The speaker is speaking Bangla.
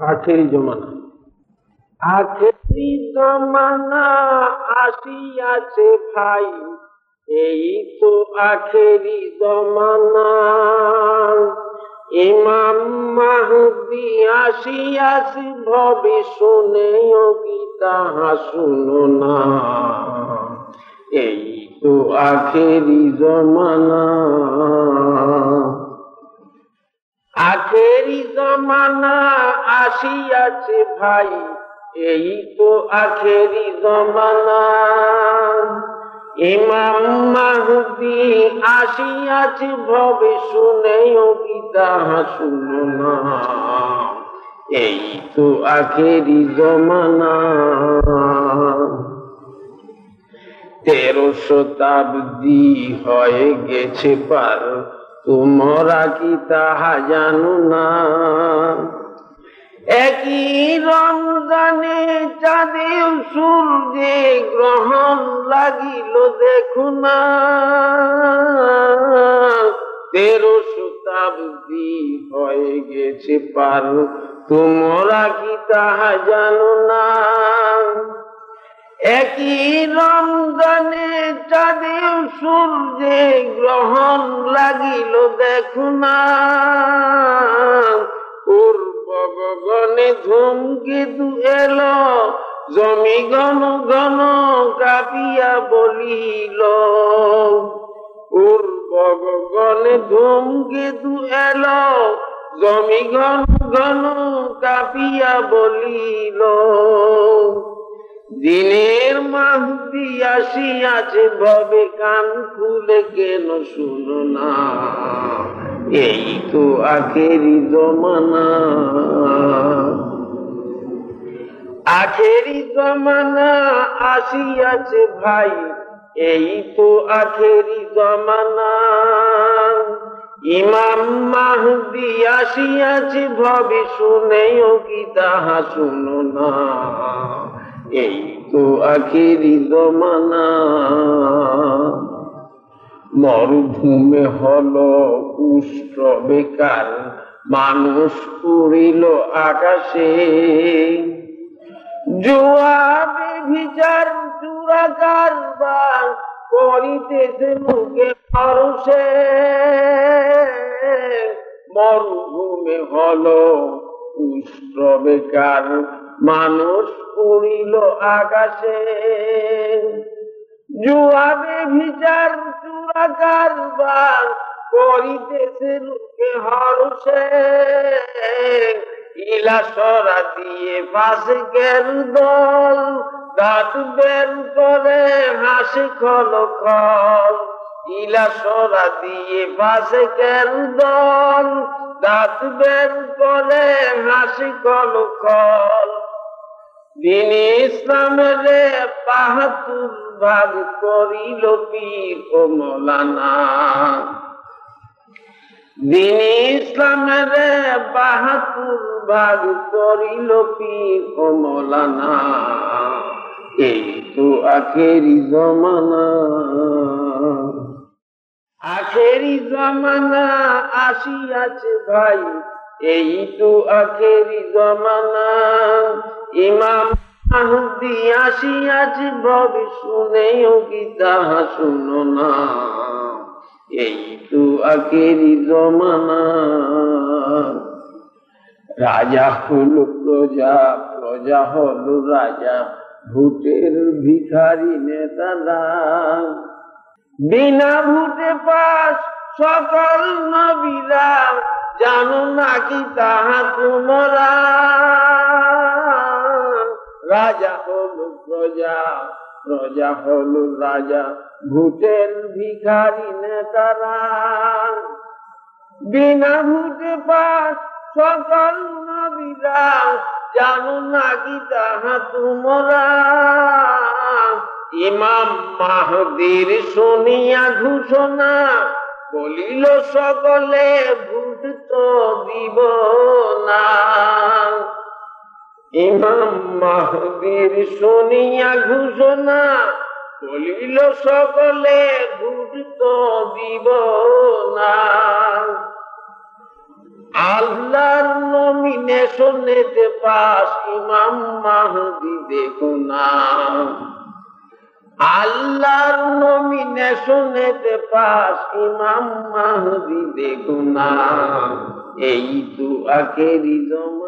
আখেরি জমানা। আখেরি জমানা আসিয়াছে ভাই, এই তো আখেরি জমানা। ইমাম মাহদি আসিয়াছি ভবে, শুনে তাহা শুনো না। এই তো আখেরি জমানা। আখেরি জমানা আসিয়াছে ভাই, এই তো আখেরি জমানা। ইমাম মাহদি আসিয়াছে, ভবে শুনেও কি তাহা শুনো না। এই তো আখেরি জমানা। তেরো শতাব্দী হয়ে গেছে পার তোমরা কি তাহা জানো না? একই রমজানে চাঁদে সূর্যে গ্রহণ লাগিল, দেখো না। তেরো শতাব্দী হয়ে গেছে পার, তোমরা কি তাহা জানো না? একই রমজানে চাঁদে সূর্যে গ্রহণ লাগিল, দেখো না। গগনে ধূমকেতু এলো, জমি ঘন ঘন কাপিয়া বলিল গগনে ধূমকেতু এলো, জমি ঘন ঘন কাপিয়া বলিল। দিনের মাহদি আসিয়াছে ভবে কান খুলে কেন শুনো না? এই তো আখেরি জমানা। আখেরি জমানা আসিয়াছে ভাই, এই তো আখেরি জমানা। ইমাম মাহদি আসিয়াছে, ভবে শুনেও কি তাহা শুনো না? এই তো আখেরি জমানা। মরুভূমে হল পুষ্ট বেকার, মানুষ উড়িল আকাশে। জোয়াবে বিচার চূড়া কারবার, করিতেছে মুখে পরশে মরুভূমে হলো পুষ্ট বেকার মানুষ উড়িল আকাশে। জুয়াবে বিচার চূড়া কারবার, করিতেছে লোকে হরসে ইলাসরা দিয়ে পাশে গেল দল দাঁত বের করে হাসি খল খল। ইলাসরা দিয়ে পাশে গেল দল দাঁত বের করে হাসি খল খল। দিন ইসলামের বাহাতুর ভাগ করিল পীর ও মৌলানা? দিন ইসলামের বাহাতুর ভাগ করিল পীর ও মৌলানা? এই তো আখেরি জমানা। আখেরি জমানা আসিয়াছে ভাই, এই তো আখেরি জমানা। ইমাম মাহদি আসিয়াছে ভবে শুনেও তাহা শুনো না। এই তো আখেরি জমানা। রাজা হলো প্রজা প্রজা হলো রাজা ভোটের ভিখারি নেতারা। বিনা ভোটে পাস সকল নবীরা, জানো নাকি তাহা তোমরা রাজা হলো প্রজা প্রজা হলো রাজা। ভোটের ভিখারি নেতারা, বিনা ভোটে পাস সকল নবীরা, জানো নাকি তাহা তোমরা? ইমাম মাহদির শুনিয়া ঘোষণা বলিল, সকলে ভূত তো দিব না। ইমাম মাহদির শুনিয়া ঘোষণা বলিল সকলে ভূত তো দিব না। আল্লাহর নমিনেশনেতে পাস ইমাম মাহদি দেখো না। আল্লাহর নমিনেশনেতে পাস ইমাম মাহদি দেখো না। এই তো আখেরি জমান